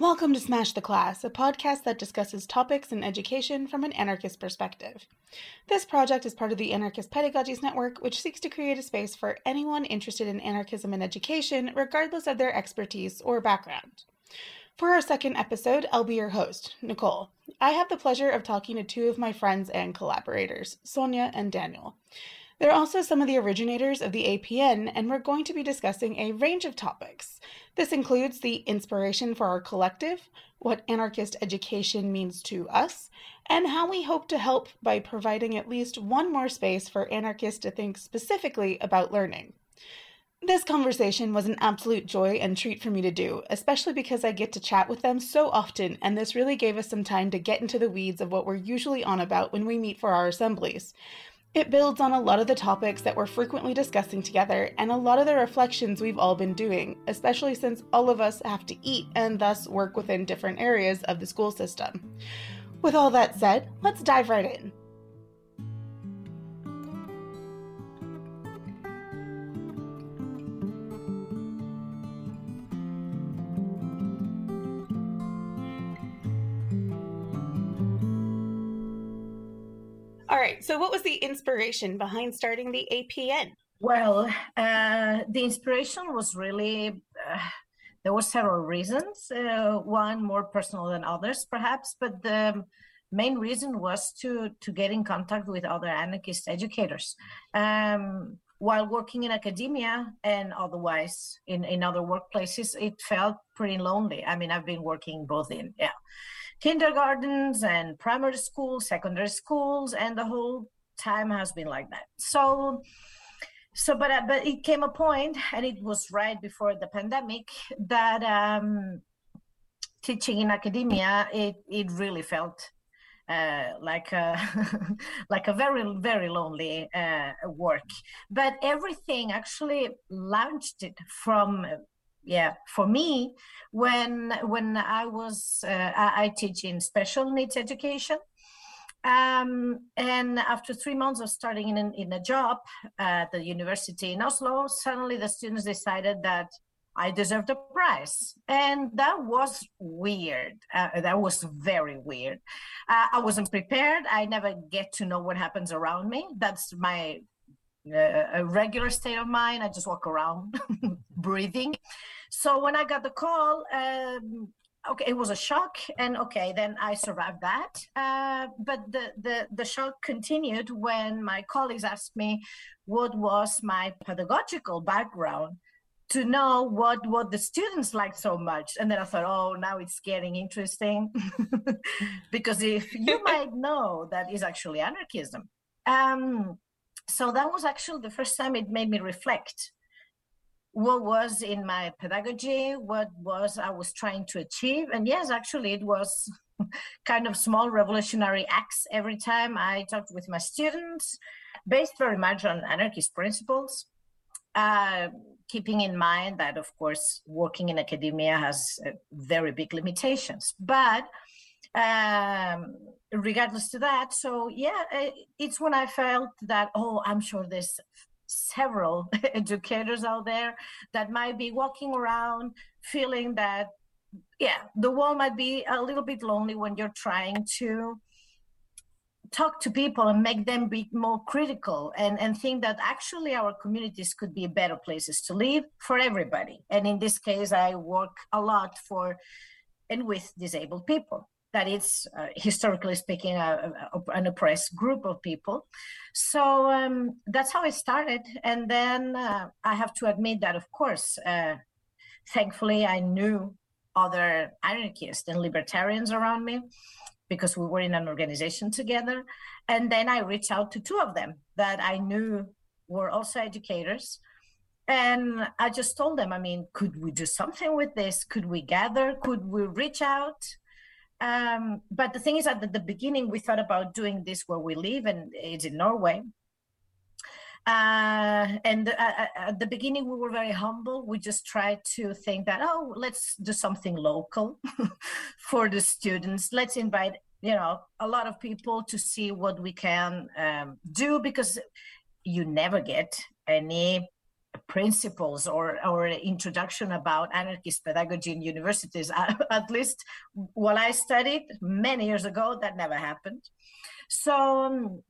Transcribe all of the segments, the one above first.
Welcome to Smash the Class, a podcast that discusses topics in education from an anarchist perspective. This project is part of the Anarchist Pedagogies Network, which seeks to create a space for anyone interested in anarchism in education, regardless of their expertise or background. For our second episode, I'll be your host, Nicole. I have the pleasure of talking to two of my friends and collaborators, Sonia and Daniel. They're also some of the originators of the APN, and we're going to be discussing a range of topics. This includes the inspiration for our collective, what anarchist education means to us, and how we hope to help by providing at least one more space for anarchists to think specifically about learning. This conversation was an absolute joy and treat for me to do, especially because I get to chat with them so often, and this really gave us some time to get into the weeds of what we're usually on about when we meet for our assemblies. It builds on a lot of the topics that we're frequently discussing together and a lot of the reflections we've all been doing, especially since all of us have to eat and thus work within different areas of the school system. With all that said, let's dive right in. Right. So, what was the inspiration behind starting the APN? Well, uh, the inspiration was really uh, there were several reasons. Uh, one more personal than others, perhaps, but the main reason was to to get in contact with other anarchist educators. Um, while working in academia and otherwise in, in other workplaces, it felt pretty lonely. I mean, I've been working both in yeah kindergartens and primary schools, secondary schools, and the whole time has been like that. So, so but uh, but it came a point, and it was right before the pandemic that um, teaching in academia it it really felt uh, like a like a very very lonely uh, work. But everything actually launched it from yeah for me when when i was uh, I, teach in special needs education um, and after three months of starting in, in a job at the university in oslo suddenly the students decided that i deserved a prize and that was weird uh, that was very weird uh, i wasn't prepared i never get to know what happens around me that's my uh, regular state of mind. I just walk around breathing. So when I got the call, um, okay, it was a shock, and okay, then I survived that. Uh, but the, the the shock continued when my colleagues asked me what was my pedagogical background to know what what the students liked so much and then i thought oh now it's getting interesting because if you might know that is actually anarchism um, so that was actually the first time it made me reflect what was in my pedagogy what was i was trying to achieve. And yes actually it was kind of small revolutionary acts every time i talked with my students based very much on anarchist principles. Uh, keeping in mind that of course working in academia has uh, very big limitations. But um, regardless to that so yeah it's when i felt that oh i'm sure there's several educators out there that might be walking around feeling that yeah the world might be a little bit lonely when you're trying to talk to people and make them be more critical and, and think that actually our communities could be better places to live for everybody. And in this case, I work a lot for and with disabled people that it's uh, historically speaking a, a, an oppressed group of people. So um, that's how it started. And then uh, i have to admit that of course uh, thankfully i knew other anarchists and libertarians around me because we were in an organization together. And then i reached out to two of them that i knew were also educators. And i just told them i mean could we do something with this? Could we gather? Could we reach out um, but the thing is that at the beginning, we thought about doing this where we live, and it's in Norway. Uh, and uh, uh, at the beginning, we were very humble. We just tried to think that, oh, let's do something local for the students. Let's invite, you know, a lot of people to see what we can um, do because you never get any principles or or introduction about anarchist pedagogy in universities at least while i studied many years ago that never happened. So um,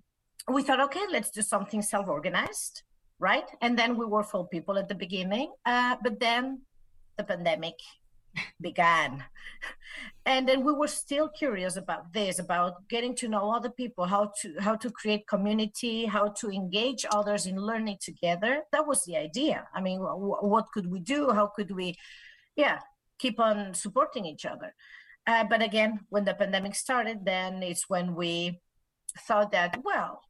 we thought okay let's do something self-organized right? And then we were full people at the beginning uh, but then the pandemic began. And then we were still curious about this about getting to know other people how to how to create community how to engage others in learning together. That was the idea. I mean what could we do? How could we yeah keep on supporting each other? Uh, but again when the pandemic started then it's when we thought that well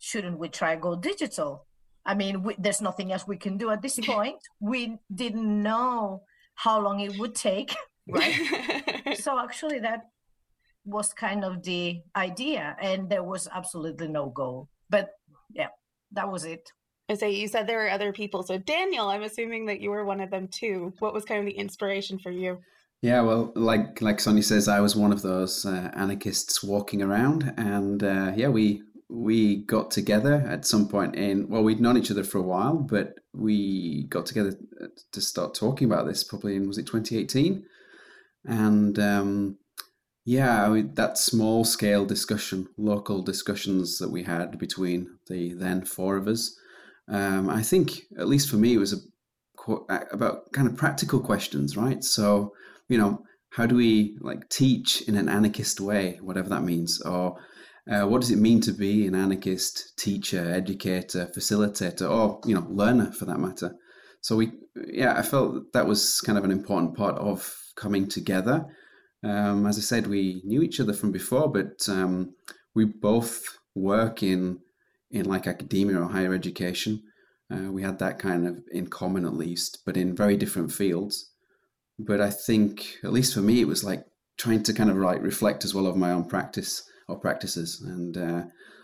shouldn't we try go digital? I mean we, there's nothing else we can do at this point. We didn't know how long it would take, right? so actually, that was kind of the idea, and there was absolutely no goal. But yeah, that was it. I say you said there were other people. So Daniel, I'm assuming that you were one of them too. What was kind of the inspiration for you? Yeah, well, like like Sonia says, I was one of those uh, anarchists walking around, and uh, yeah, we we got together at some and well we'd known each other for a while but we got together uh, to start talking about this probably in was it 2018 and um, yeah mean, that small scale discussion local discussions that we had between the then four of us um, i think at least for me it was a, about kind of practical questions right? So you know how do we like teach in an anarchist way whatever that means? Or uh, what does it mean to be an anarchist teacher, educator, facilitator, or you know, learner for that matter? So we, yeah, I felt that was kind of an important part of coming together. Um, as I said, we knew each other from before, but um, we both work in in like academia or higher education. Uh, we had that kind of in common, at least, but in very different fields. But I think, at least for me, it was like trying to kind of like reflect as well of my own practice or practices. And uh,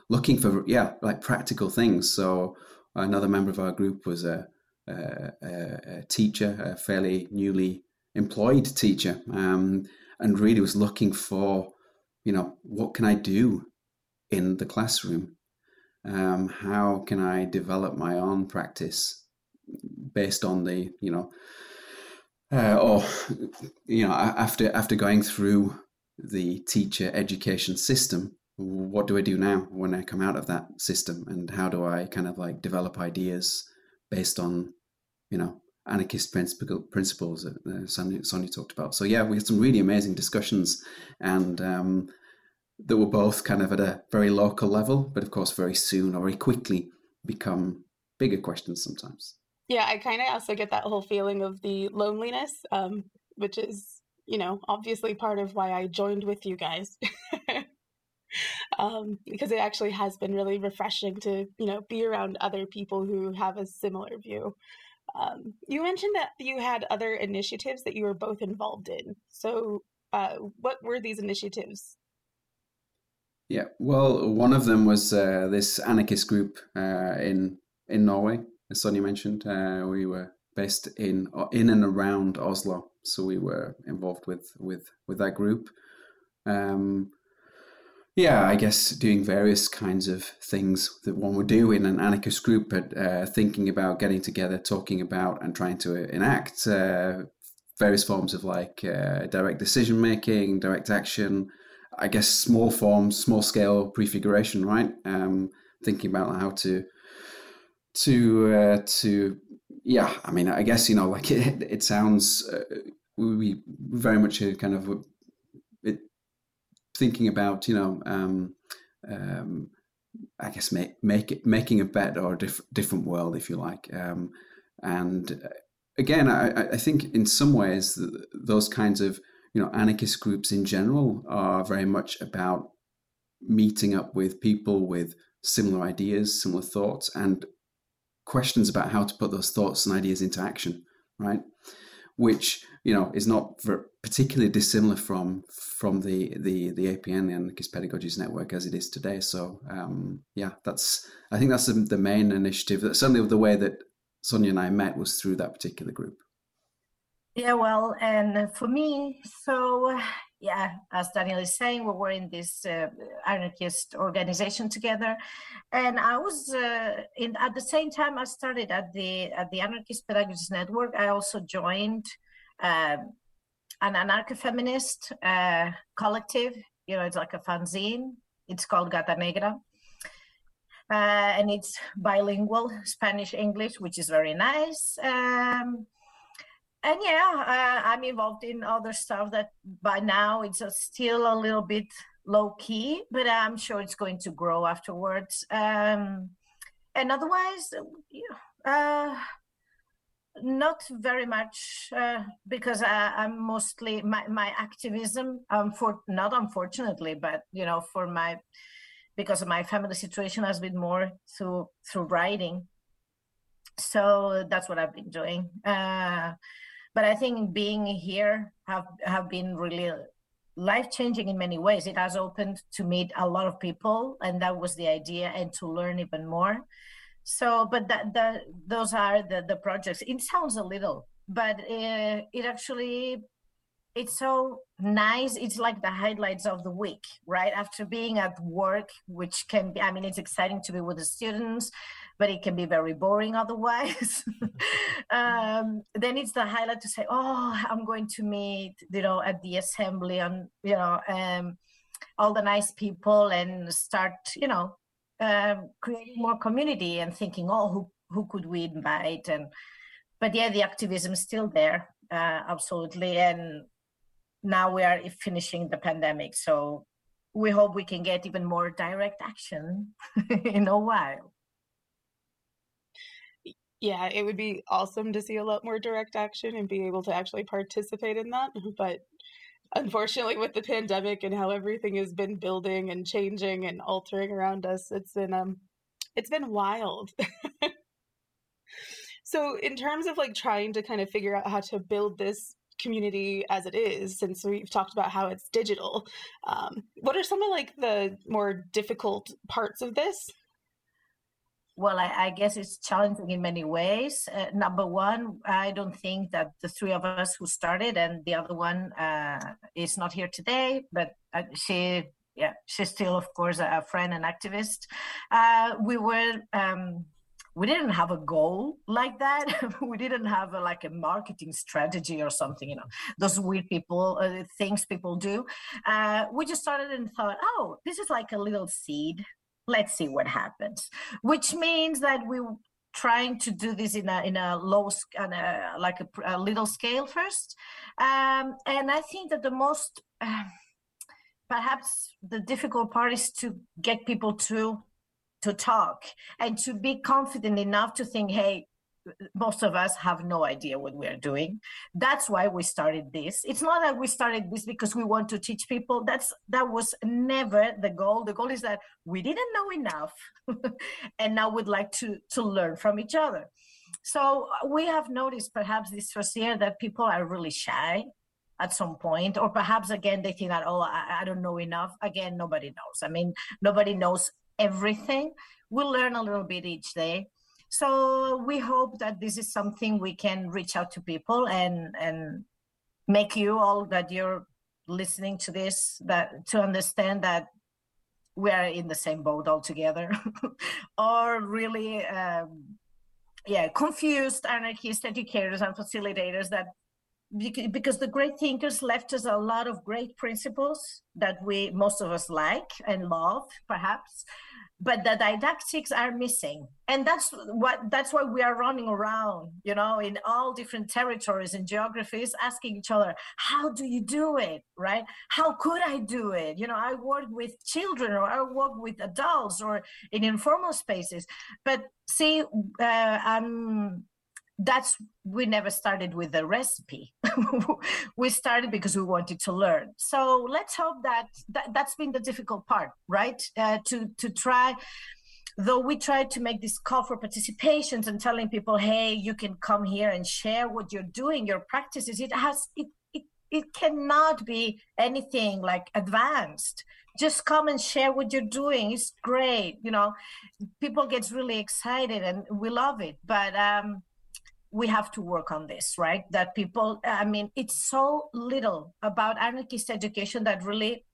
looking for yeah like practical things. So another member of our group was a, a, a teacher a fairly newly employed teacher um, and really was looking for you know what can i do in the classroom? Um, how can i develop my own practice based on the you know uh, or you know after after going through the teacher education system. What do i do now when i come out of that system? And how do i kind of like develop ideas based on you know anarchist principles that uh, talked about? So yeah we had some really amazing discussions and um, that were both kind of at a very local level but of course very soon or very quickly become bigger questions sometimes. Yeah i kind of also get that whole feeling of the loneliness um, which is you know, obviously part of why I joined with you guys. um, because it actually has been really refreshing to, you know, be around other people who have a similar view. Um, you mentioned that you had other initiatives that you were both involved in. So, uh, what were these initiatives? Yeah, well, one of them was uh, this anarchist group uh, in in Norway, as Sonia mentioned. Uh, we were based in in and around Oslo, so we were involved with with with that group. Um, yeah, I guess doing various kinds of things that one would do in an anarchist group, but uh, thinking about getting together, talking about, and trying to enact uh, various forms of like uh, direct decision making, direct action. I guess small forms, small scale prefiguration, right? Um, thinking about how to to uh, to yeah, I mean, I guess you know, like it, it sounds uh, we very much kind of it, thinking about you know, um, um, I guess make make it making a better or diff- different world, if you like, um, and uh, again, I, I think in some ways those kinds of you know anarchist groups in general are very much about meeting up with people with similar ideas, similar thoughts, and questions about how to put those thoughts and ideas into action, right? Which you know is not particularly dissimilar from from the the the APN, the Anarchist Pedagogies Network, as it is today. So um, yeah, that's I think that's the, main initiative. That certainly the way that Sonia and I met was through that particular group. Yeah, well, and for me, so yeah, as Daniel is saying, we were in this uh, anarchist organization together, and I was uh, in at the same time I started at the at the Anarchist Pedagogies Network. I also joined um, an anarcho-feminist uh, collective. You know, it's like a fanzine. It's called Gata Negra. Uh, and it's bilingual, Spanish English, which is very nice. Um, and yeah, uh, I'm involved in other stuff that by now it's still a little bit low key, but I'm sure it's going to grow afterwards. Um, and otherwise, uh, not very much uh, because I, am mostly my, my activism, um, for not unfortunately, but you know, for my because of my family situation has been more through through writing. So that's what I've been doing. Uh, but I think being here have have been really life changing in many ways. It has opened to meet a lot of people, and that was the idea, and to learn even more. So, but that the those are the the projects. It sounds a little, but uh, it actually it's so nice it's like the highlights of the week right after being at work which can be i mean it's exciting to be with the students but it can be very boring otherwise. Um, then it's the highlight to say oh i'm going to meet you know at the assembly and you know um, all the nice people and start you know uh, creating more community and thinking oh who, who could we invite? And but yeah the activism is still there uh, absolutely. And now we are finishing the pandemic so we hope we can get even more direct action in a while yeah it would be awesome to see a lot more direct action and be able to actually participate in that but unfortunately with the pandemic and how everything has been building and changing and altering around us it's been um it's been wild. So in terms of like trying to kind of figure out how to build this community as it is since we've talked about how it's digital um, what are some of like the more difficult parts of this well I, I guess it's challenging in many ways. Uh, number one i don't think that the three of us who started and the other one uh, is not here today but uh, she yeah she's still of course a friend and activist. Uh, we were um, we didn't have a goal like that. We didn't have a, like a marketing strategy or something you know those weird people uh, things people do. Uh, we just started and thought oh this is like a little seed let's see what happens. Which means that we are trying to do this in a in a low uh, like a, a, little scale first. Um, and i think that the most uh, perhaps the difficult part is to get people to to talk and to be confident enough to think, hey, most of us have no idea what we're doing. That's why we started this. It's not that we started this because we want to teach people. That's that was never the goal. The goal is that we didn't know enough and now we'd like to to learn from each other. So uh, we have noticed perhaps this first year that people are really shy at some point or perhaps again they think that oh I, I don't know enough. Again nobody knows. I mean nobody knows everything. We learn a little bit each day. So we hope that this is something we can reach out to people and and make you all that you're listening to this that to understand that we are in the same boat altogether. Or really um, yeah confused anarchist educators and facilitators that because the great thinkers left us a lot of great principles that we most of us like and love perhaps but the didactics are missing. And that's what that's why we are running around you know in all different territories and geographies asking each other how do you do it? Right? How could i do it? You know i work with children or i work with adults or in informal spaces. But see uh, i'm that's we never started with a recipe. We started because we wanted to learn. So let's hope that, that that's been the difficult part right? Uh, to to try though we tried to make this call for participations and telling people hey you can come here and share what you're doing your practices. It has it it, it cannot be anything like advanced. Just come and share what you're doing. It's great you know? People get really excited and we love it. But um we have to work on this, right? That people, I mean, it's so little about anarchist education that really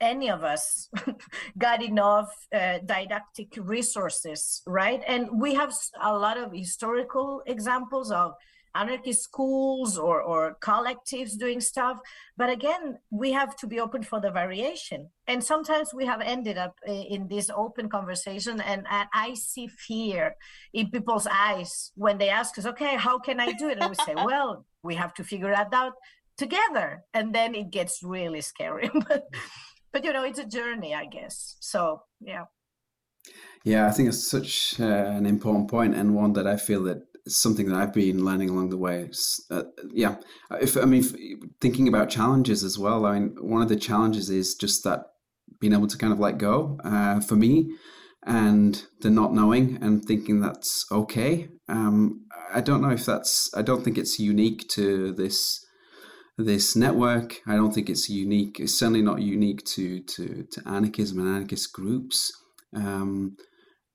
any of us got enough uh, didactic resources, right? And we have a lot of historical examples of anarchist schools or, or collectives doing stuff. But again, we have to be open for the variation. And sometimes we have ended up in this open conversation, and, and I see fear in people's eyes when they ask us, okay, how can I do it? And we say, well, we have to figure that out together. And then it gets really scary. but, but, you know, it's a journey, I guess. So, yeah. Yeah, I think it's such uh, an important point and one that I feel that something that I've been learning along the way. Uh, yeah, if I mean thinking about challenges as well. I mean, one of the challenges is just that being able to kind of let go uh, for me, and the not knowing and thinking that's okay. Um, I don't know if that's. I don't think it's unique to this this network. I don't think it's unique. It's certainly not unique to to to anarchism and anarchist groups. Um,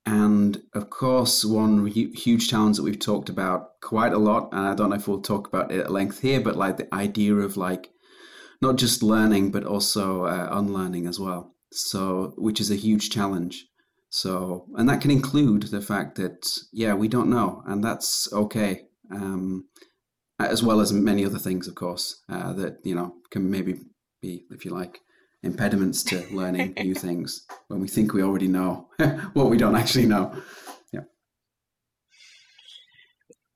and of course, one huge challenge that we've talked about quite a lot, and I don't know if we'll talk about it at length here, but like the idea of like not just learning, but also uh, unlearning as well. So, which is a huge challenge. So, and that can include the fact that, yeah, we don't know, and that's okay. Um, as well as many other things, of course, uh, that, you know, can maybe be, if you like, impediments to learning new things when we think we already know what we don't actually know. Yeah.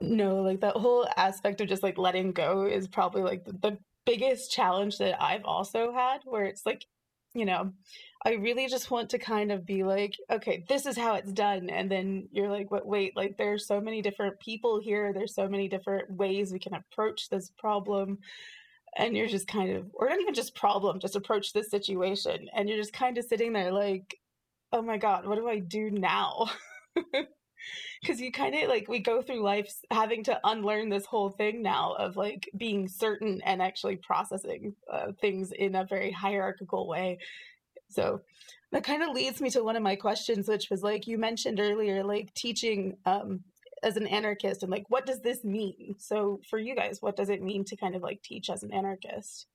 No, like that whole aspect of just like letting go is probably like the, the biggest challenge that I've also had where it's like, you know, I really just want to kind of be like, okay, this is how it's done. And then you're like, but wait, like there's so many different people here. There's so many different ways we can approach this problem and you're just kind of or not even just problem just approach this situation and you're just kind of sitting there like oh my god what do i do now? Because you kind of like we go through life having to unlearn this whole thing now of like being certain and actually processing uh, things in a very hierarchical way. So that kind of leads me to one of my questions which was like you mentioned earlier like teaching um, as an anarchist and like what does this mean? So for you guys what does it mean to kind of like teach as an anarchist?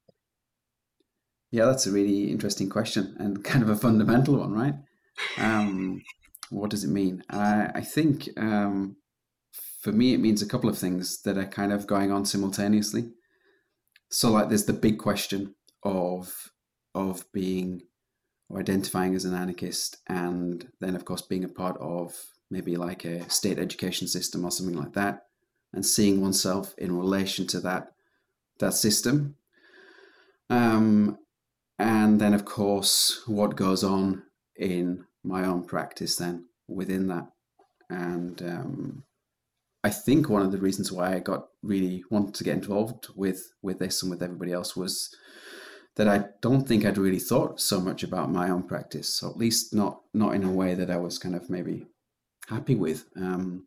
Yeah that's a really interesting question and kind of a fundamental one right? Um, what does it mean? I, I think um, for me it means a couple of things that are kind of going on simultaneously. So like there's the big question of of being or identifying as an anarchist and then of course being a part of maybe like a state education system or something like that, and seeing oneself in relation to that that system. Um, and then, of course, what goes on in my own practice then within that. And um, I think one of the reasons why I got really wanted to get involved with with this and with everybody else was that I don't think I'd really thought so much about my own practice, or at least not not in a way that I was kind of maybe happy with. Um,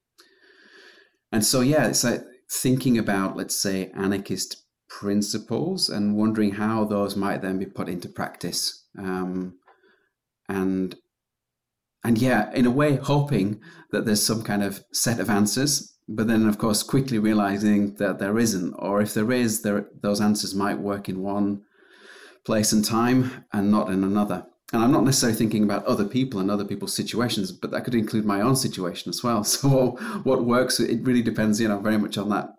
and so, yeah, it's like thinking about, let's say, anarchist principles and wondering how those might then be put into practice. Um, and and yeah, in a way, hoping that there's some kind of set of answers, but then, of course, quickly realizing that there isn't, or if there is, there those answers might work in one place and time and not in another and I'm not necessarily thinking about other people and other people's situations, but that could include my own situation as well. So what works, it really depends, you know, very much on that,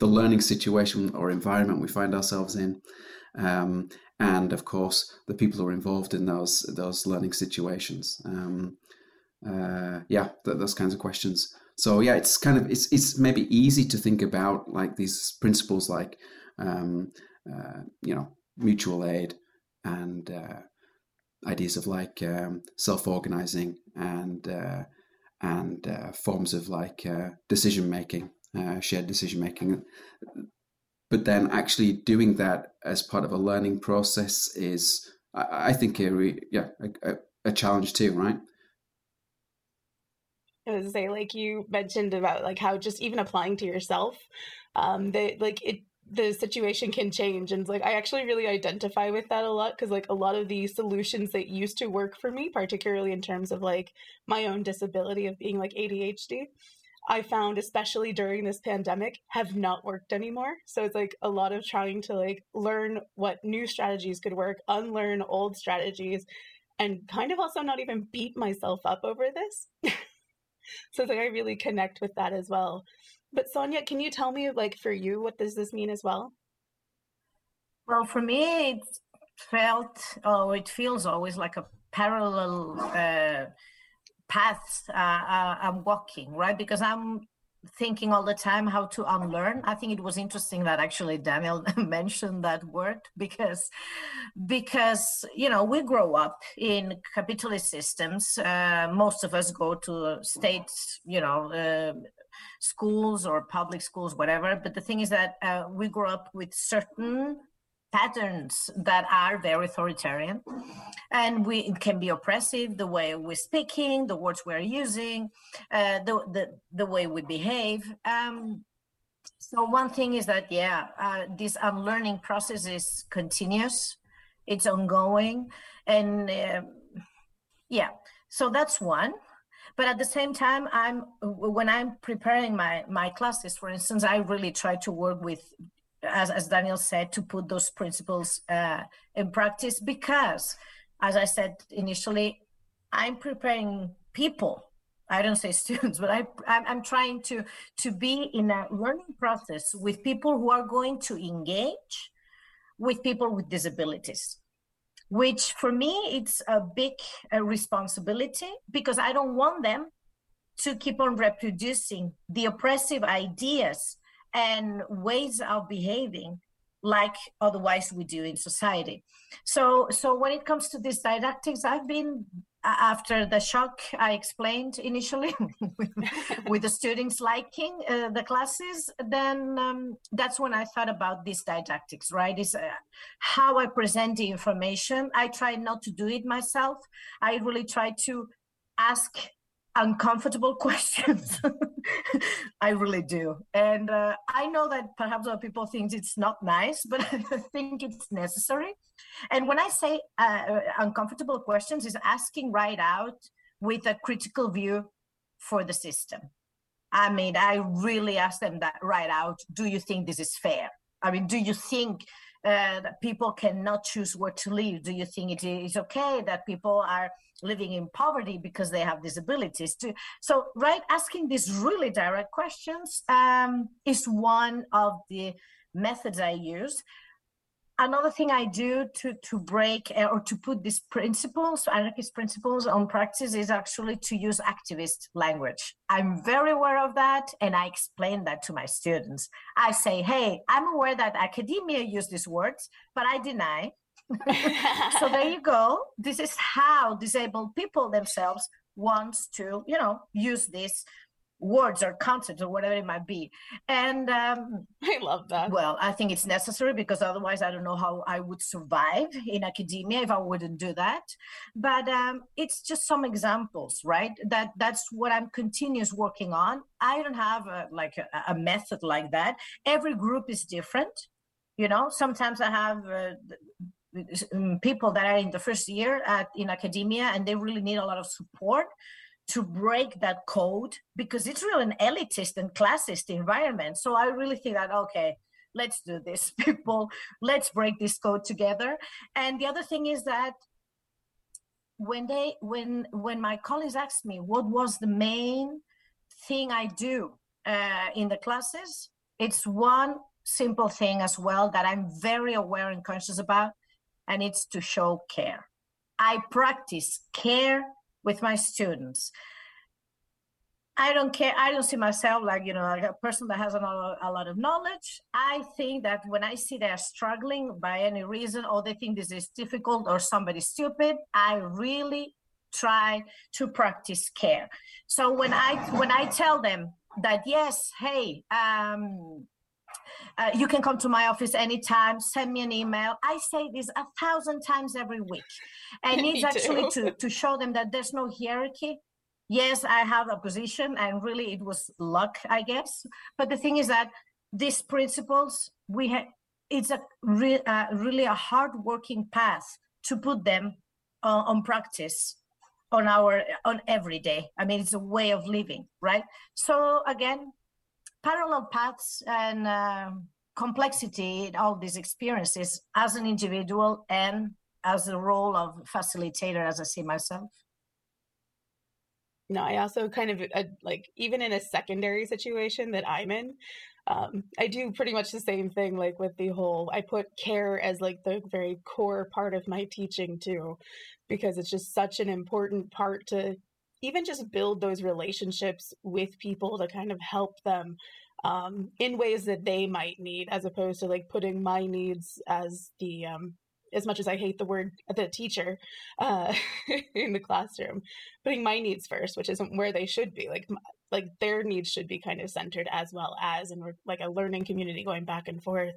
the learning situation or environment we find ourselves in. Um, and of course, the people who are involved in those, those learning situations. Um, uh, yeah, th- those kinds of questions. So yeah, it's kind of, it's, it's maybe easy to think about like these principles like, um, uh, you know, mutual aid and, uh, ideas of like um, self-organizing and uh, and uh, forms of like uh, decision making, uh, shared decision making. But then actually doing that as part of a learning process is, I, I think, a re, yeah a, a, challenge too, right? I was say, like you mentioned about like how just even applying to yourself, um, that like it the situation can change and like i actually really identify with that a lot because like a lot of the solutions that used to work for me particularly in terms of like my own disability of being like adhd I found, especially during this pandemic, have not worked anymore. So it's like a lot of trying to like learn what new strategies could work, unlearn old strategies, and kind of also not even beat myself up over this. so it's like I really connect with that as well. But Sonia, can you tell me, like, for you, what does this mean as well? Well, for me, it felt, oh, it feels always like a parallel uh, path uh, uh, I'm walking, right? Because I'm thinking all the time how to unlearn. I think it was interesting that actually Daniel mentioned that word because because you know we grow up in capitalist systems. Uh, most of us go to state, you know. Uh, schools or public schools whatever. But the thing is that uh, we grow up with certain patterns that are very authoritarian. And we it can be oppressive the way we're speaking the words we're using uh, the, the the way we behave. Um, so one thing is that yeah uh, this unlearning process is continuous. It's ongoing. And uh, yeah so that's one but at the same time i'm when i'm preparing my my classes for instance i really try to work with as, as Daniel said, to put those principles uh, in practice because, as I said initially, I'm preparing people. I don't say students, but I, I'm, I'm trying to, to be in a learning process with people who are going to engage with people with disabilities which for me it's a big uh, responsibility because i don't want them to keep on reproducing the oppressive ideas and ways of behaving like otherwise we do in society. So so when it comes to these didactics i've been after the shock i explained initially with the students liking uh, the classes then um, that's when i thought about these didactics right? Is uh, how i present the information. I try not to do it myself. I really try to ask uncomfortable questions. I really do. And uh, I know that perhaps other people think it's not nice, but I think it's necessary. And when I say uh, uncomfortable questions, is asking right out with a critical view for the system. I mean, I really ask them that right out. Do you think this is fair? I mean, do you think uh, that people cannot choose where to live? Do you think it is okay that people are living in poverty because they have disabilities? To, so, right, asking these really direct questions um, is one of the methods I use another thing I do to to break uh, or to put these principles, anarchist principles on practice is actually to use activist language. I'm very aware of that and I explain that to my students. I say, hey, I'm aware that academia use these words, but I deny. so there you go. This is how disabled people themselves wants to, you know, use this words or concepts or whatever it might be. And um, I love that. Well, I think it's necessary because otherwise I don't know how I would survive in academia if I wouldn't do that. But um, it's just some examples, right? That that's what I'm continuous working on. I don't have a, like a, a method like that. Every group is different. You know, sometimes I have. Uh, people that are in the first year at in academia and they really need a lot of support to break that code because it's really an elitist and classist environment. So I really think that, okay, let's do this, people, let's break this code together. And the other thing is that when they when when my colleagues asked me what was the main thing I do uh, in the classes, it's one simple thing as well that I'm very aware and conscious about, and it's to show care. I practice care with my students. I don't care. I don't see myself like, you know, like a person that has a lot, a lot of knowledge. I think that when I see they're struggling by any reason or they think this is difficult or somebody stupid, I really try to practice care. So when I when I tell them that yes, hey, um, uh, you can come to my office anytime, send me an email. I say this a thousand times every week. And it's actually to, to show them that there's no hierarchy. Yes, I have a position, and really it was luck, I guess. But the thing is that these principles, we have, it's a re, uh, really a hard working path to put them uh, on practice on our on every day i mean it's a way of living right so again parallel paths and uh, complexity in all these experiences as an individual and as the role of facilitator as i see myself. No i also kind of uh, like even in a secondary situation that i'm in um, i do pretty much the same thing like with the whole i put care as like the very core part of my teaching too because it's just such an important part to even just build those relationships with people to kind of help them um, in ways that they might need as opposed to like putting my needs as the um, as much as I hate the word the teacher uh, in the classroom, putting my needs first, which isn't where they should be. Like like their needs should be kind of centered as well as, and we're like a learning community going back and forth.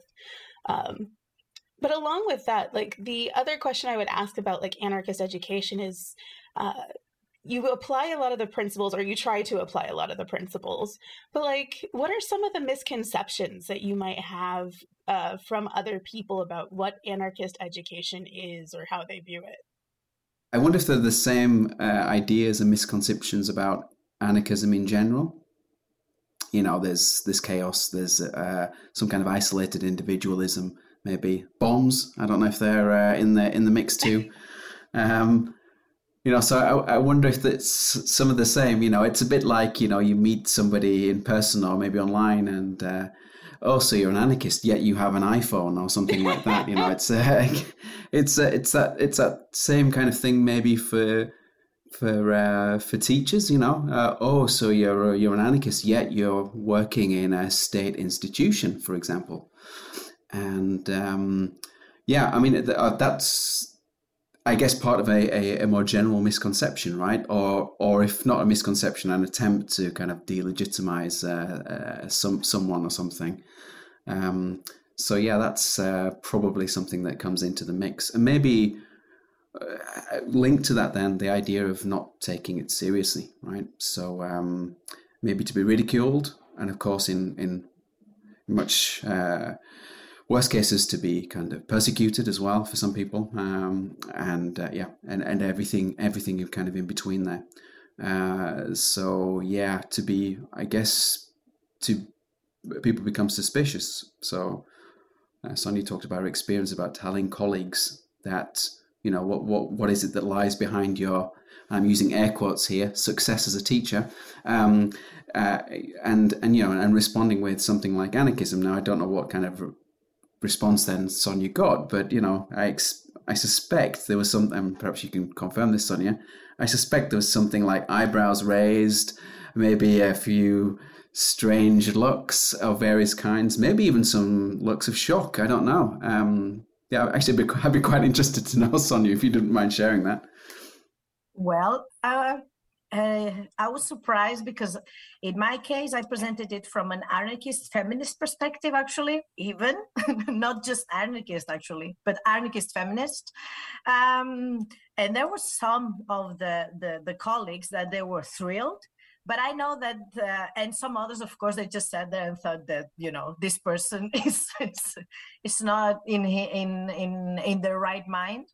Um, but along with that, like the other question I would ask about like anarchist education is. Uh, you apply a lot of the principles or you try to apply a lot of the principles but like what are some of the misconceptions that you might have uh, from other people about what anarchist education is or how they view it? I wonder if they're the same uh, ideas and misconceptions about anarchism in general. You know there's this chaos there's uh, some kind of isolated individualism maybe bombs. I don't know if they're uh, in the in the mix too. Um, you know so I, I wonder if that's some of the same you know it's a bit like you know you meet somebody in person or maybe online and uh, oh so you're an anarchist yet you have an iphone or something like that you know it's uh, it's uh, it's that it's that same kind of thing maybe for for uh, for teachers you know uh, oh so you're you're an anarchist yet you're working in a state institution for example. And um, yeah i mean uh, that's I guess part of a, a, a, more general misconception, right? Or or if not a misconception, an attempt to kind of delegitimize uh, uh, some someone or something. Um, so yeah, that's uh, probably something that comes into the mix, and maybe uh, linked to that then the idea of not taking it seriously, right? So um, maybe to be ridiculed, and of course in in much worst cases to be kind of persecuted as well for some people um, and uh, yeah and, and everything everything you're kind of in between there. Uh, so yeah to be i guess to people become suspicious. So uh, talked about her experience about telling colleagues that you know what what what is it that lies behind your I'm using air quotes here success as a teacher um, uh, and and you know and responding with something like anarchism. Now I don't know what kind of response then Sonia got, but you know, I ex- I suspect there was something. Perhaps you can confirm this, Sonia. I suspect there was something like eyebrows raised, maybe a few strange looks of various kinds, maybe even some looks of shock. I don't know. Um, yeah, actually, I'd be, I'd be quite interested to know, Sonia, if you didn't mind sharing that. Well, uh, uh, I was surprised because in my case, I presented it from an anarchist feminist perspective, actually, even not just anarchist, actually, but anarchist feminist. Um, and there were some of the, the, the colleagues that they were thrilled but I know that, uh, and some others, of course, they just sat there and thought that you know this person is is, is not in in in in their right mind.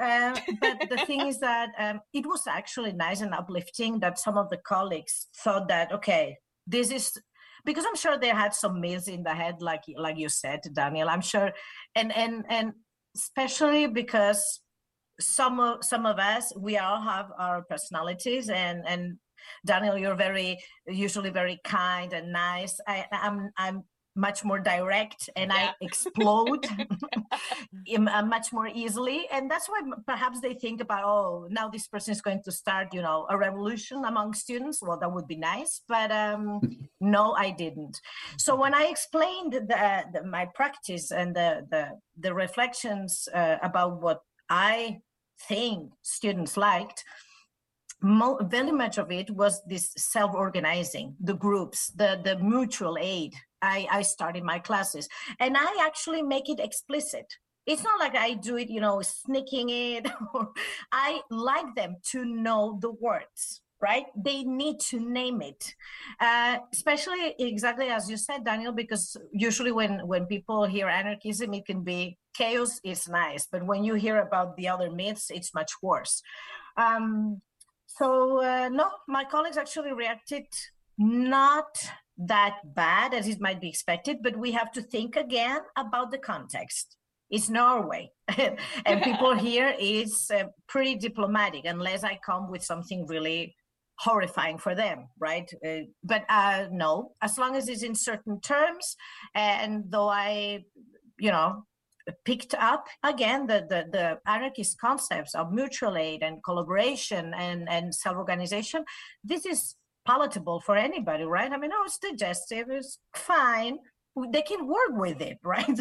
Uh, but the thing is that um, it was actually nice and uplifting that some of the colleagues thought that okay, this is because I'm sure they had some myths in the head, like like you said, Daniel. I'm sure, and and and especially because some of some of us we all have our personalities and and Daniel, you're very usually very kind and nice. I, I'm I'm much more direct and yeah. I explode uh, much more easily. And that's why perhaps they think about, oh, now this person is going to start, you know, a revolution among students. Well, that would be nice, but um, no, I didn't. So when I explained the, the, my practice and the, the, the reflections uh, about what I think students liked, Mo- very much of it was this self-organizing the groups the the mutual aid I, I start in my classes. And I actually make it explicit. It's not like I do it, you know, sneaking it. I like them to know the words right? They need to name it, uh, especially exactly as you said, Daniel, because usually when when people hear anarchism, it can be chaos is nice, but when you hear about the other myths, it's much worse. Um, so uh, no, my colleagues actually reacted not that bad as it might be expected, but we have to think again about the context. It's Norway, and people here is uh, pretty diplomatic unless I come with something really horrifying for them, right? Uh, but uh, no, as long as it's in certain terms, and though I, you know, picked up again the, the, the anarchist concepts of mutual aid and collaboration and, and self-organization, this is palatable for anybody, right? I mean, oh, it's digestive, it's fine. They can work with it, right?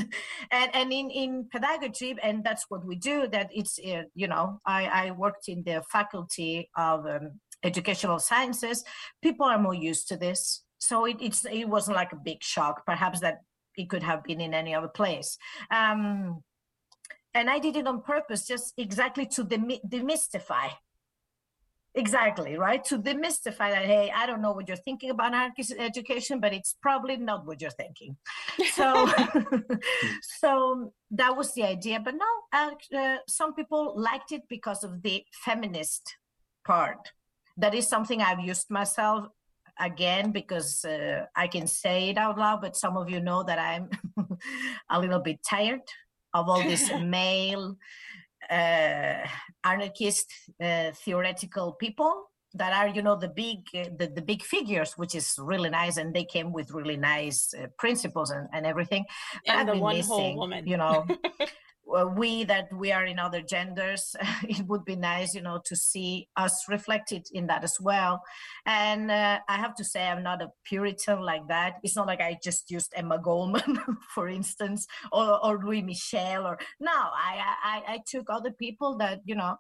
and and in in pedagogy, and that's what we do. That it's uh, you know, I I worked in the faculty of um, educational sciences. People are more used to this, so it, it's it wasn't like a big shock. Perhaps that it could have been in any other place. Um, and I did it on purpose, just exactly to demystify Exactly, right? To demystify that, hey, I don't know what you're thinking about anarchist education, but it's probably not what you're thinking. So, so that was the idea. But no, uh, uh, some people liked it because of the feminist part. That is something I've used myself again because uh, I can say it out loud, but some of you know that I'm a little bit tired of all this male anarchist uh, theoretical people that are you know the big uh, the, the big figures which is really nice and they came with really nice uh, principles and, and everything. And the one missing, whole woman. you know we that we are in other genders it would be nice you know to see us reflected in that as well. And uh, i have to say i'm not a puritan like that. It's not like i just used emma goldman for instance or, or louise michel or no I, I i took other people that you know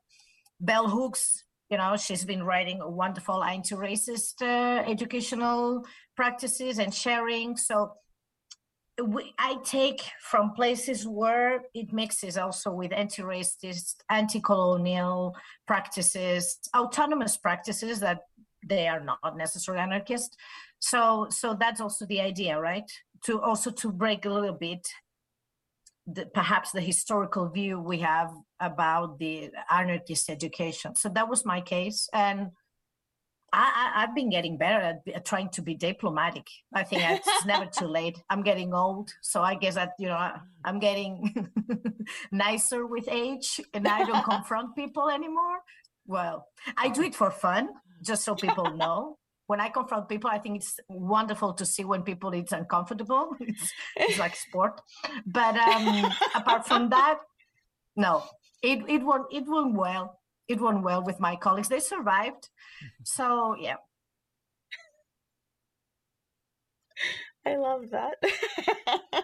bell hooks you know she's been writing a wonderful anti-racist uh, educational practices and sharing. So we, I take from places where it mixes also with anti-racist, anti-colonial practices, autonomous practices that they are not necessarily anarchist. So, so that's also the idea, right? To also to break a little bit, the, perhaps the historical view we have about the anarchist education. So that was my case, and I, have been getting better at, at, trying to be diplomatic. I think it's never too late. I'm getting old, so I guess that you know I, I'm getting nicer with age, and I don't confront people anymore. Well, I do it for fun, just so people know. When I confront people, I think it's wonderful to see when people it's uncomfortable. It's, it's like sport. But um, apart from that, no, it it went it went well it went well with my colleagues. They survived. So yeah. I love that.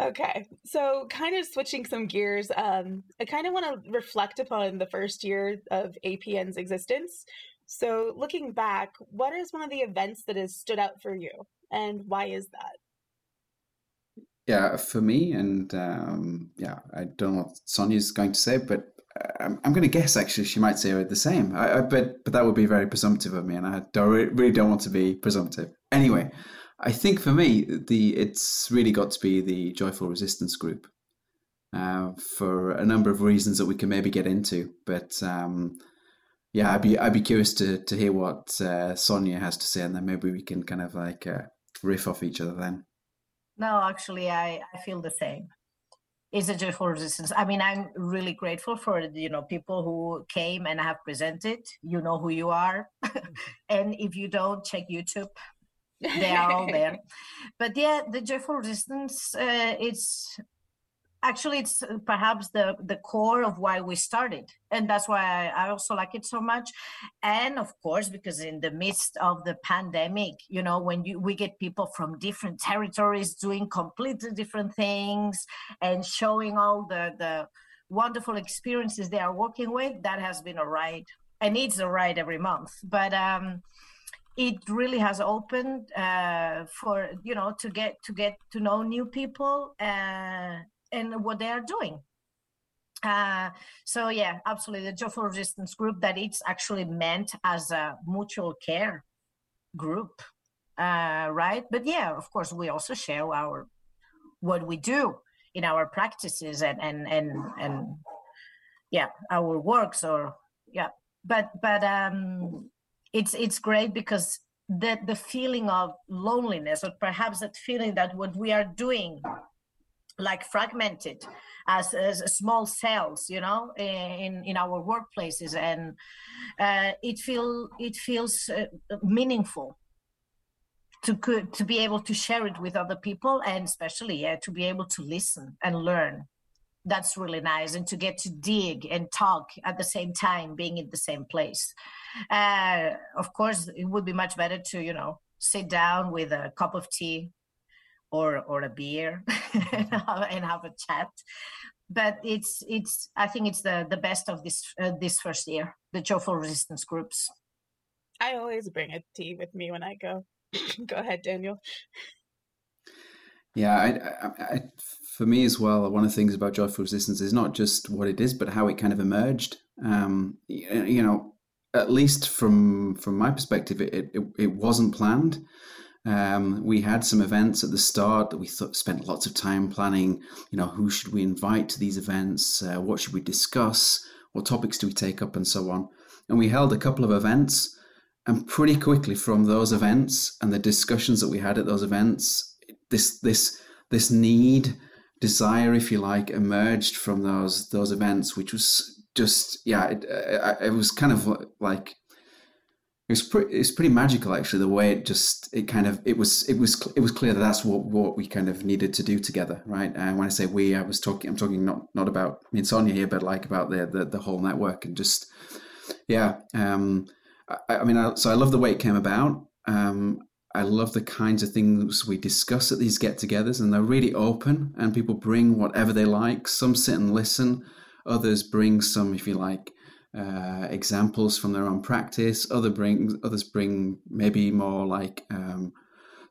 okay. So kind of switching some gears, um, I kind of want to reflect upon the first year of APN's existence. So looking back, what is one of the events that has stood out for you and why is that? Yeah, for me, and um, yeah, I don't know what Sonia's going to say, but I'm, I'm going to guess actually she might say the same. I, I, but but that would be very presumptive of me, and I don't, really don't want to be presumptive. Anyway, I think for me the it's really got to be the joyful resistance group uh, for a number of reasons that we can maybe get into. But um, yeah, I'd be I'd be curious to to hear what uh, Sonia has to say, and then maybe we can kind of like uh, riff off each other then. No, actually, I I feel the same is a joyful resistance. I mean, I'm really grateful for you know people who came and have presented. You know who you are, and if you don't, check YouTube. They are all there. But yeah, the joyful resistance. Uh, it's actually it's uh, perhaps the the core of why we started and that's why I, I, also like it so much. And of course because in the midst of the pandemic you know when you we get people from different territories doing completely different things and showing all the the wonderful experiences they are working with that has been a ride and it's a ride every month. But um it really has opened uh, for you know to get to get to know new people uh, and what they are doing. Uh, so yeah, absolutely. The Joyful Resistance group that it's actually meant as a mutual care group, uh, right? But yeah, of course, we also share our what we do in our practices and and and and yeah, our works or yeah, but but um, it's it's great because the the feeling of loneliness or perhaps that feeling that what we are doing like fragmented as, as small cells you know in in our workplaces. And uh, it feel it feels uh, meaningful to to be able to share it with other people and especially yeah, to be able to listen and learn. That's really nice. And to get to dig and talk at the same time being in the same place. Uh, of course it would be much better to you know sit down with a cup of tea or or a beer and, have, and have a chat. But it's it's i think it's the the best of this uh, this first year the joyful resistance groups. I always bring a tea with me when i go. Go ahead daniel. Yeah I, I, I, for me as well one of the things about joyful resistance is not just what it is but how it kind of emerged. Um, you know at least from from my perspective it, it, it wasn't planned um, we had some events at the start that we spent lots of time planning. You know, who should we invite to these events? Uh, what should we discuss? What topics do we take up, and so on. And we held a couple of events, and pretty quickly from those events and the discussions that we had at those events, this this this need, desire, if you like, emerged from those those events, which was just yeah, it, uh, it was kind of like it's pretty it's pretty magical actually the way it just it kind of it was it was it was clear that that's what what we kind of needed to do together right and when i say we i was talking i'm talking not not about me and sonia here but like about the the, the whole network and just yeah um i, I mean I, so i love the way it came about um I love the kinds of things we discuss at these get togethers, and they're really open, and people bring whatever they like. Some sit and listen, others bring some, if you like, uh, examples from their own practice. Other bring others bring maybe more like um,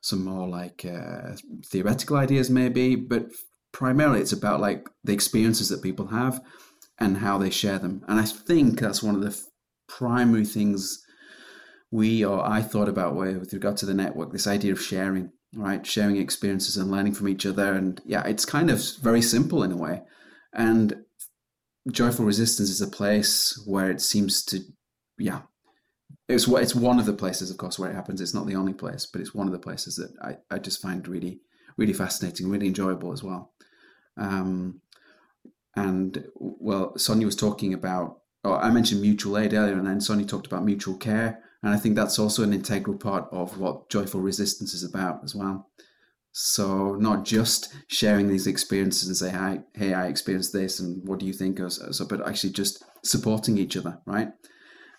some more like uh, theoretical ideas, maybe. But primarily, it's about like the experiences that people have and how they share them. And I think that's one of the primary things we or I thought about with regard to the network. This idea of sharing, right? Sharing experiences and learning from each other. And yeah, it's kind of very simple in a way. And joyful resistance is a place where it seems to yeah. It's it's one of the places of course where it happens. It's not the only place but it's one of the places that i, I just find really really fascinating really enjoyable as well. Um, and well sonia was talking about oh, i mentioned mutual aid earlier and then sonia talked about mutual care and i think that's also an integral part of what joyful resistance is about as well so not just sharing these experiences and say, "Hi, hey, I experienced this, and what do you think?" Or so, but actually just supporting each other, right?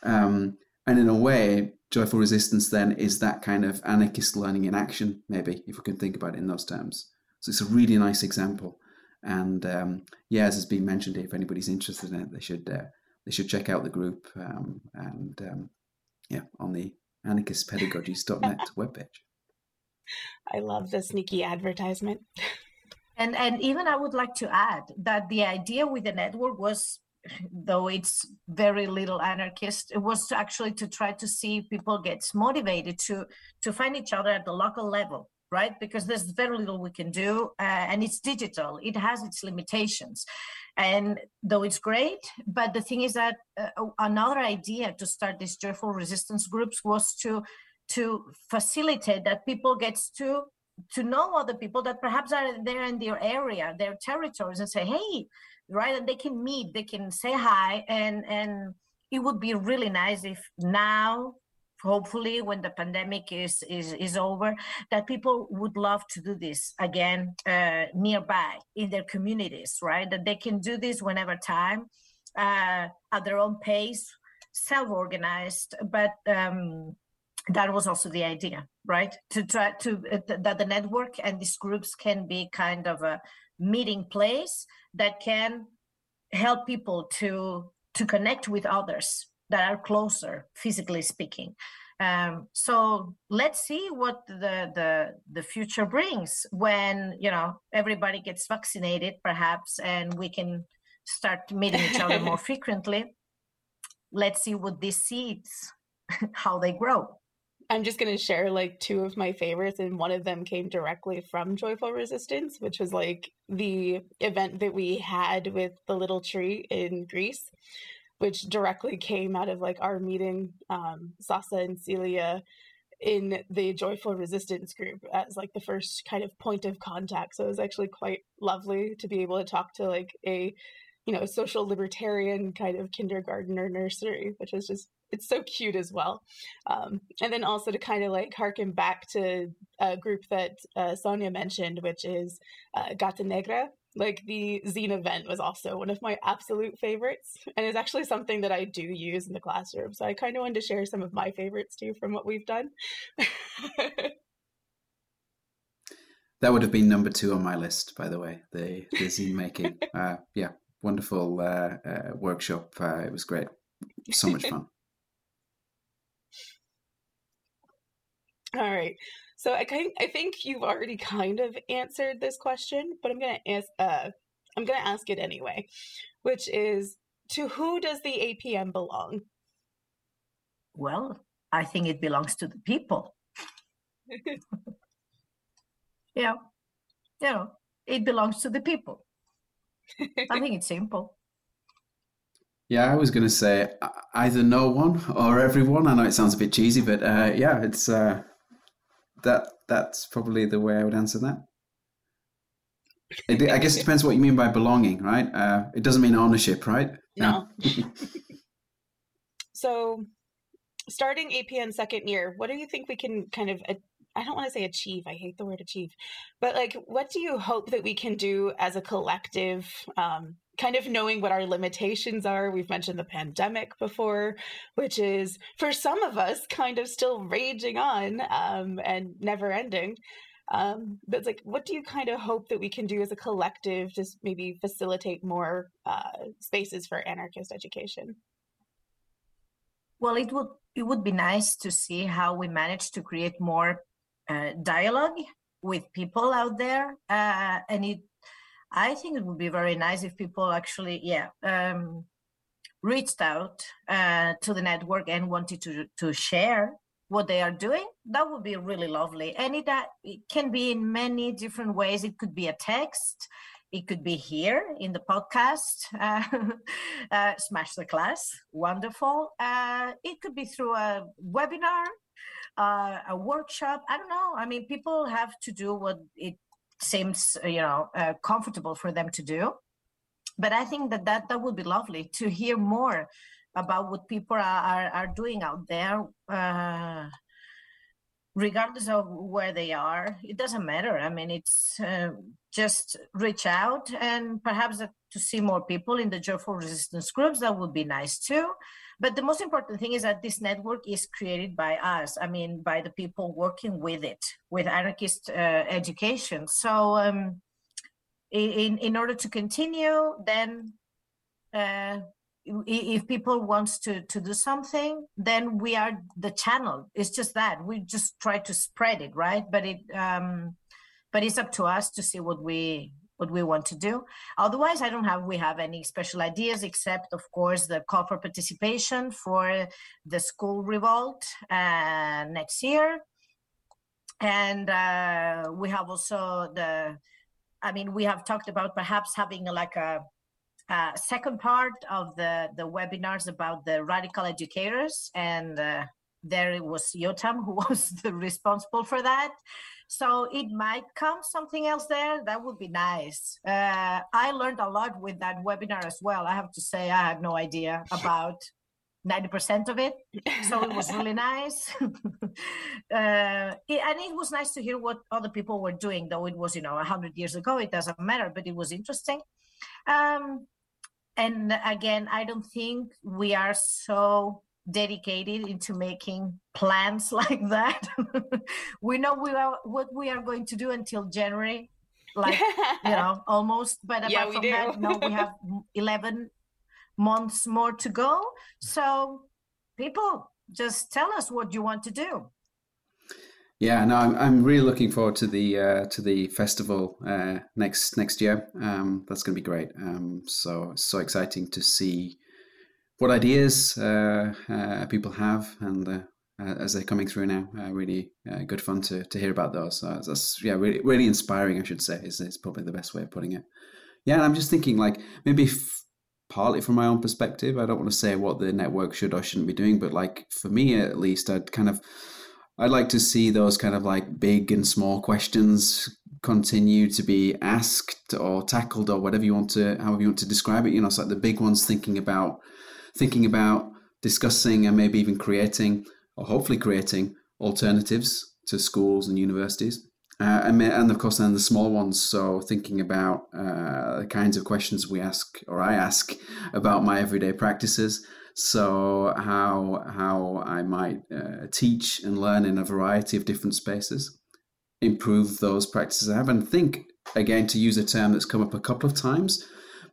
Um, and in a way, joyful resistance then is that kind of anarchist learning in action, maybe if we can think about it in those terms. So it's a really nice example. And um, yeah, as has been mentioned, if anybody's interested in it, they should uh, they should check out the group um, and um, yeah on the anarchistpedagogies.net webpage. I love the sneaky advertisement. And and even I would like to add that the idea with the network was though it's very little anarchist it was to actually to try to see if people gets motivated to to find each other at the local level right? Because there's very little we can do uh, and it's digital. It has its limitations. And though it's great but the thing is that uh, another idea to start these joyful resistance groups was to to facilitate that people gets to to know other people that perhaps are there in their area their territories and say hey right? And they can meet they can say hi and and it would be really nice if now hopefully when the pandemic is is is over that people would love to do this again uh, nearby in their communities right? That they can do this whenever time uh, at their own pace self-organized but um, that was also the idea right? To try to uh, th- that the network and these groups can be kind of a meeting place that can help people to to connect with others that are closer physically speaking. Um, so let's see what the, the the future brings when you know everybody gets vaccinated perhaps and we can start meeting each other more frequently. Let's see what these seeds how they grow I'm just going to share like two of my favorites, and one of them came directly from Joyful Resistance, which was like the event that we had with the little tree in Greece. which directly came out of like our meeting, um, Sasa and Celia in the Joyful Resistance group as like the first kind of point of contact. So it was actually quite lovely to be able to talk to like a, you know, social libertarian kind of kindergarten or nursery, which was just it's so cute as well. Um, and then also to kind of like harken back to a group that uh, Sonia mentioned, which is uh, Gata Negra, like the zine event was also one of my absolute favorites and is actually something that i do use in the classroom so i kind of wanted to share some of my favorites too from what we've done. That would have been number two on my list by the way the, the zine making. Uh, yeah wonderful uh, uh, workshop. Uh, it was great. So much fun all right so I kind I think you've already kind of answered this question, but I'm gonna ask uh I'm gonna ask it anyway, which is to who does the APN belong? Well, I think it belongs to the people. yeah. You know, it belongs to the people. I think it's simple. Yeah, I was going to say either no one or everyone. I know it sounds a bit cheesy, but uh, yeah, it's uh, that that's probably the way I would answer that. It, I guess it depends what you mean by belonging, right? Uh, it doesn't mean ownership, right? No. so, starting APN second year, what do you think we can kind of I don't want to say achieve. I hate the word achieve, but like, what do you hope that we can do as a collective? Um, kind of knowing what our limitations are. We've mentioned the pandemic before, which is for some of us kind of still raging on um, and never ending. Um, but it's like, what do you kind of hope that we can do as a collective to maybe facilitate more uh, spaces for anarchist education? Well, it would it would be nice to see how we manage to create more uh, dialogue with people out there, uh, and it I think it would be very nice if people actually, yeah, um, reached out uh, to the network and wanted to to share what they are doing. That would be really lovely. And it, uh, it can be in many different ways. It could be a text. It could be here in the podcast, uh, Smash the Class, wonderful. Uh, it could be through a webinar, uh, a workshop. I don't know. I mean, people have to do what it seems you know uh, comfortable for them to do. But i think that that, that would be lovely to hear more about what people are, are, are doing out there uh, regardless of where they are. It doesn't matter. I mean it's uh, just reach out and perhaps to see more people in the joyful resistance groups. That would be nice too but the most important thing is that this network is created by us i mean by the people working with it with anarchist uh, education. So um, in in order to continue then uh, if people wants to to do something then we are the channel. It's just that. We just try to spread it right? But it um but it's up to us to see what we what we want to do. Otherwise, I don't have we have any special ideas except, of course, the call for participation for the school revolt uh, next year, and uh, we have also the. I mean, we have talked about perhaps having like a, a second part of the the webinars about the radical educators and. Uh, there it was Yotam who was the responsible for that. So it might come something else there. That would be nice. Uh, I learned a lot with that webinar as well. I have to say, I had no idea about 90% of it. So it was really nice. uh, it, and it was nice to hear what other people were doing, though it was, you know, 100 years ago. It doesn't matter, but it was interesting. Um, and again, I don't think we are so dedicated into making plans like that. we know we are what we are going to do until January, like you know, almost. But apart yeah, from do. that, no, we have eleven months more to go. So people just tell us what you want to do. Yeah, no, I'm I'm really looking forward to the uh, to the festival uh, next next year. Um, that's going to be great. Um, so so exciting to see what ideas uh, uh, people have and uh, as they're coming through now. really good fun to, to hear about those. That's yeah, really really inspiring. I should say is is probably the best way of putting it. Yeah, and I'm just thinking like maybe f- partly from my own perspective. I don't want to say what the network should or shouldn't be doing, but like for me at least, I'd kind of I'd like to see those kind of like big and small questions continue to be asked or tackled or whatever you want to however you want to describe it. You know, it's like the big ones thinking about thinking about discussing and maybe even creating or hopefully creating alternatives to schools and universities. Uh, and, and of course, then the small ones. So, thinking about uh, the kinds of questions we ask, or I ask, about my everyday practices. So, how how I might uh, teach and learn in a variety of different spaces, improve those practices I have, and think again to use a term that's come up a couple of times,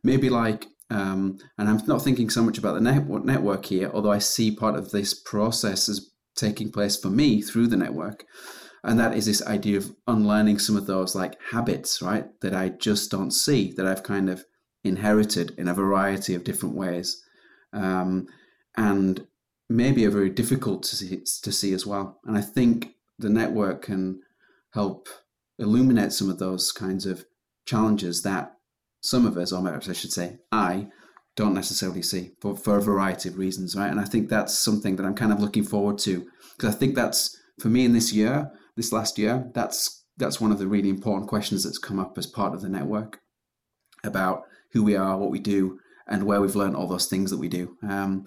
maybe like um, and I'm not thinking so much about the network, network here, although I see part of this process as taking place for me through the network. And that is this idea of unlearning some of those like habits, right? That I just don't see, that I've kind of inherited in a variety of different ways. Um, and maybe are very difficult to see, to see as well. And I think the network can help illuminate some of those kinds of challenges that some of us, or perhaps I should say, I don't necessarily see for, for a variety of reasons, right? And I think that's something that I'm kind of looking forward to because I think that's for me in this year, this last year, that's that's one of the really important questions that's come up as part of the network about who we are, what we do, and where we've learned all those things that we do, um,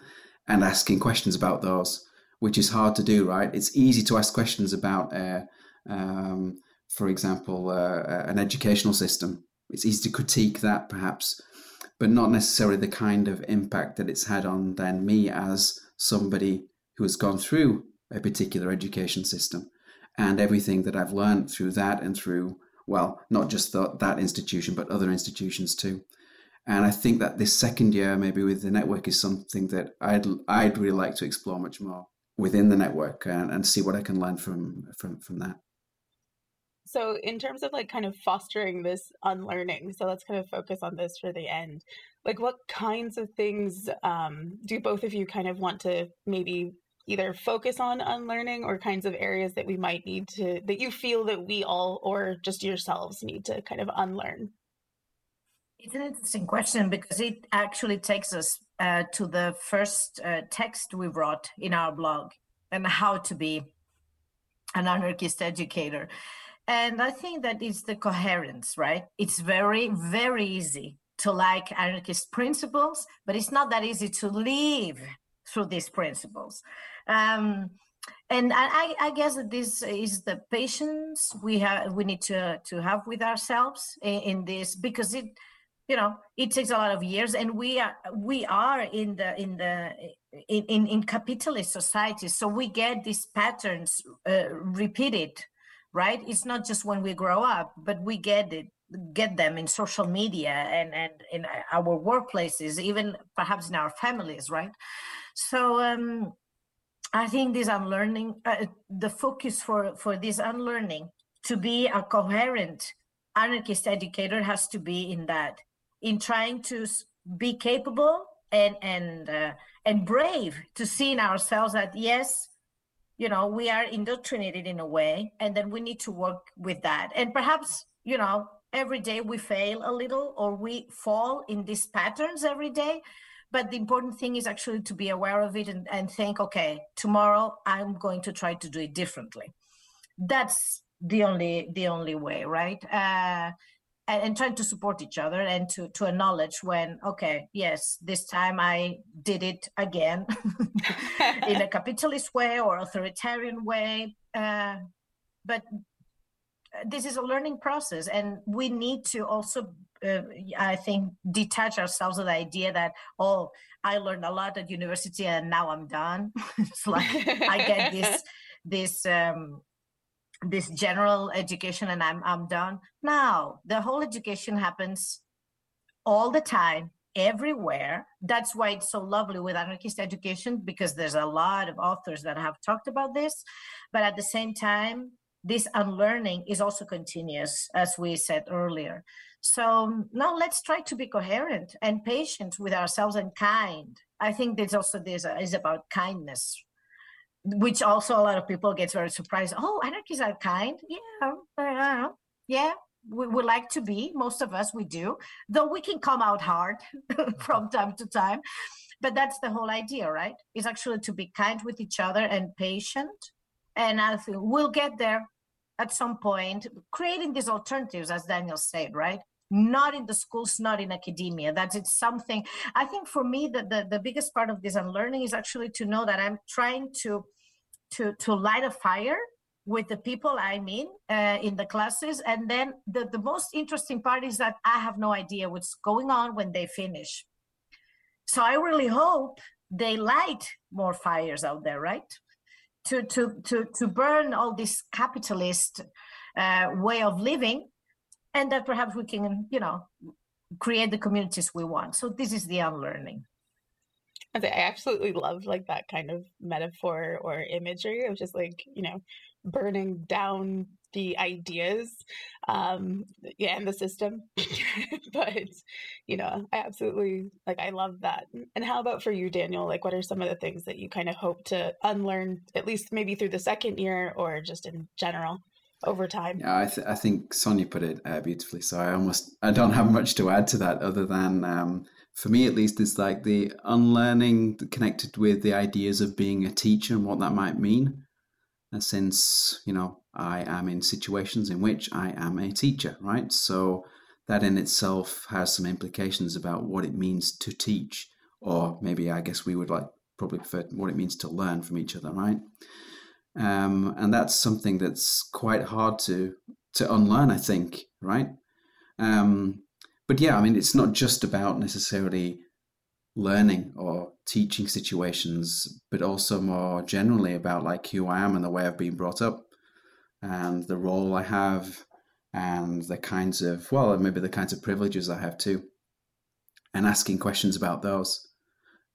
and asking questions about those, which is hard to do, right? It's easy to ask questions about, uh, um, for example, uh, an educational system it's easy to critique that perhaps, but not necessarily the kind of impact that it's had on then me as somebody who has gone through a particular education system and everything that I've learned through that and through, well, not just the, that institution, but other institutions too. And I think that this second year, maybe with the network, is something that I'd I'd really like to explore much more within the network and, and see what I can learn from from from that. So, in terms of like kind of fostering this unlearning, so let's kind of focus on this for the end. Like, what kinds of things um, do both of you kind of want to maybe either focus on unlearning or kinds of areas that we might need to, that you feel that we all or just yourselves need to kind of unlearn? It's an interesting question because it actually takes us uh, to the first uh, text we wrote in our blog and how to be an anarchist educator. And I think that it's the coherence, right? It's very, very easy to like anarchist principles, but it's not that easy to live through these principles. Um, and I, I, guess that this is the patience we have we need to to have with ourselves in, in, this because it you know it takes a lot of years and we are we are in the in the in in, in capitalist society so we get these patterns uh, repeated right? It's not just when we grow up but we get it get them in social media and and in our workplaces even perhaps in our families right? So um i think this unlearning uh, the focus for for this unlearning to be a coherent anarchist educator has to be in that in trying to be capable and and uh, and brave to see in ourselves that yes you know we are indoctrinated in a way and then we need to work with that. And perhaps you know every day we fail a little or we fall in these patterns every day but the important thing is actually to be aware of it and, and think okay tomorrow i'm going to try to do it differently. That's the only the only way right? Uh, and, and trying to support each other and to to acknowledge when okay yes this time i did it again in a capitalist way or authoritarian way. Uh, but this is a learning process and we need to also uh, i think detach ourselves of the idea that oh i learned a lot at university and now i'm done. It's like i get this this um, this general education and I'm I'm done. Now the whole education happens all the time, everywhere. That's why it's so lovely with anarchist education because there's a lot of authors that have talked about this. But at the same time, this unlearning is also continuous, as we said earlier. So now let's try to be coherent and patient with ourselves and kind. I think this also this is about kindness which also a lot of people get very surprised. Oh, anarchists are kind. Yeah, yeah. we, we like to be most of us we do though we can come out hard from time to time but that's the whole idea right is actually to be kind with each other and patient and i think we'll get there at some point creating these alternatives as daniel said right not in the schools not in academia that's it's something i think for me the, the, the biggest part of this unlearning is actually to know that i'm trying to to to light a fire with the people I mean uh, in the classes. And then the, the most interesting part is that I have no idea what's going on when they finish. So I really hope they light more fires out there, right? To, to, to, to burn all this capitalist uh, way of living and that perhaps we can, you know, create the communities we want. So this is the unlearning. I absolutely love like that kind of metaphor or imagery of just like, you know, burning down the ideas um yeah and the system but you know i absolutely like i love that and how about for you daniel like what are some of the things that you kind of hope to unlearn at least maybe through the second year or just in general over time yeah i, th- I think sonia put it uh, beautifully so i almost i don't have much to add to that other than um for me at least it's like the unlearning connected with the ideas of being a teacher and what that might mean And since you know I am in situations in which I am a teacher, right? So that in itself has some implications about what it means to teach, or maybe I guess we would like probably prefer what it means to learn from each other, right? Um, and that's something that's quite hard to to unlearn, I think, right? Um, but yeah, I mean, it's not just about necessarily learning or teaching situations, but also more generally about like who I am and the way I've been brought up and the role I have and the kinds of, well, maybe the kinds of privileges I have too, and asking questions about those.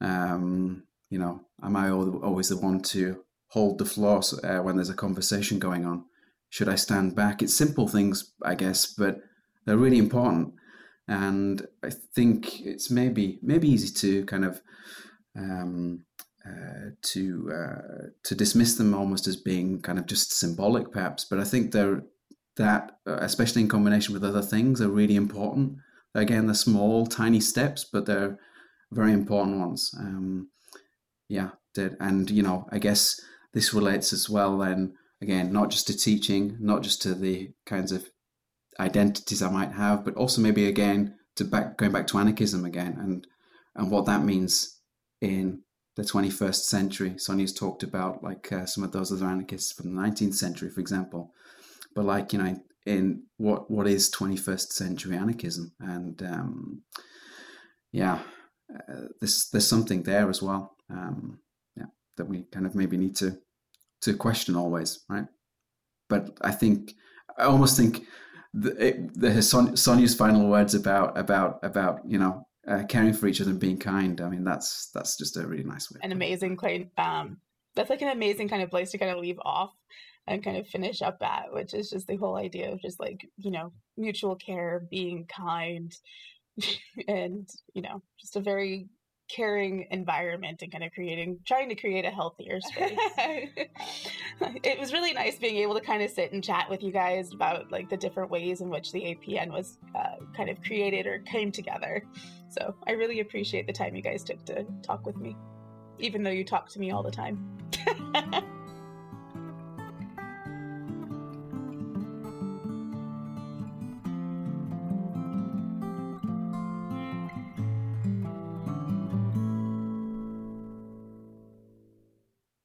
Um, you know, am I always the one to hold the floor uh, when there's a conversation going on? Should I stand back? It's simple things, I guess, but they're really important and I think it's maybe maybe easy to kind of um, uh, to uh, to dismiss them almost as being kind of just symbolic, perhaps. But I think they're that, uh, especially in combination with other things, are really important. Again, they're small, tiny steps, but they're very important ones. Um, yeah, and you know, I guess this relates as well. Then again, not just to teaching, not just to the kinds of identities I might have, but also maybe again to back going back to anarchism again and and what that means in the 21st century. Sonia's talked about like uh, some of those other anarchists from the 19th century, for example, but like you know in what what is 21st century anarchism and um, yeah, uh, there's there's something there as well. Um, yeah, that we kind of maybe need to to question always, right? But I think I almost think the, it, the Son, Sonia's final words about about about you know uh, caring for each other and being kind. I mean, that's that's just a really nice way. An amazing kind. Um, that's like an amazing kind of place to kind of leave off and kind of finish up at, which is just the whole idea of just like you know mutual care, being kind, and you know just a very caring environment and kind of creating trying to create a healthier space. It was really nice being able to kind of sit and chat with you guys about like the different ways in which the apn was uh, kind of created or came together. So i really appreciate the time you guys took to talk with me even though you talk to me all the time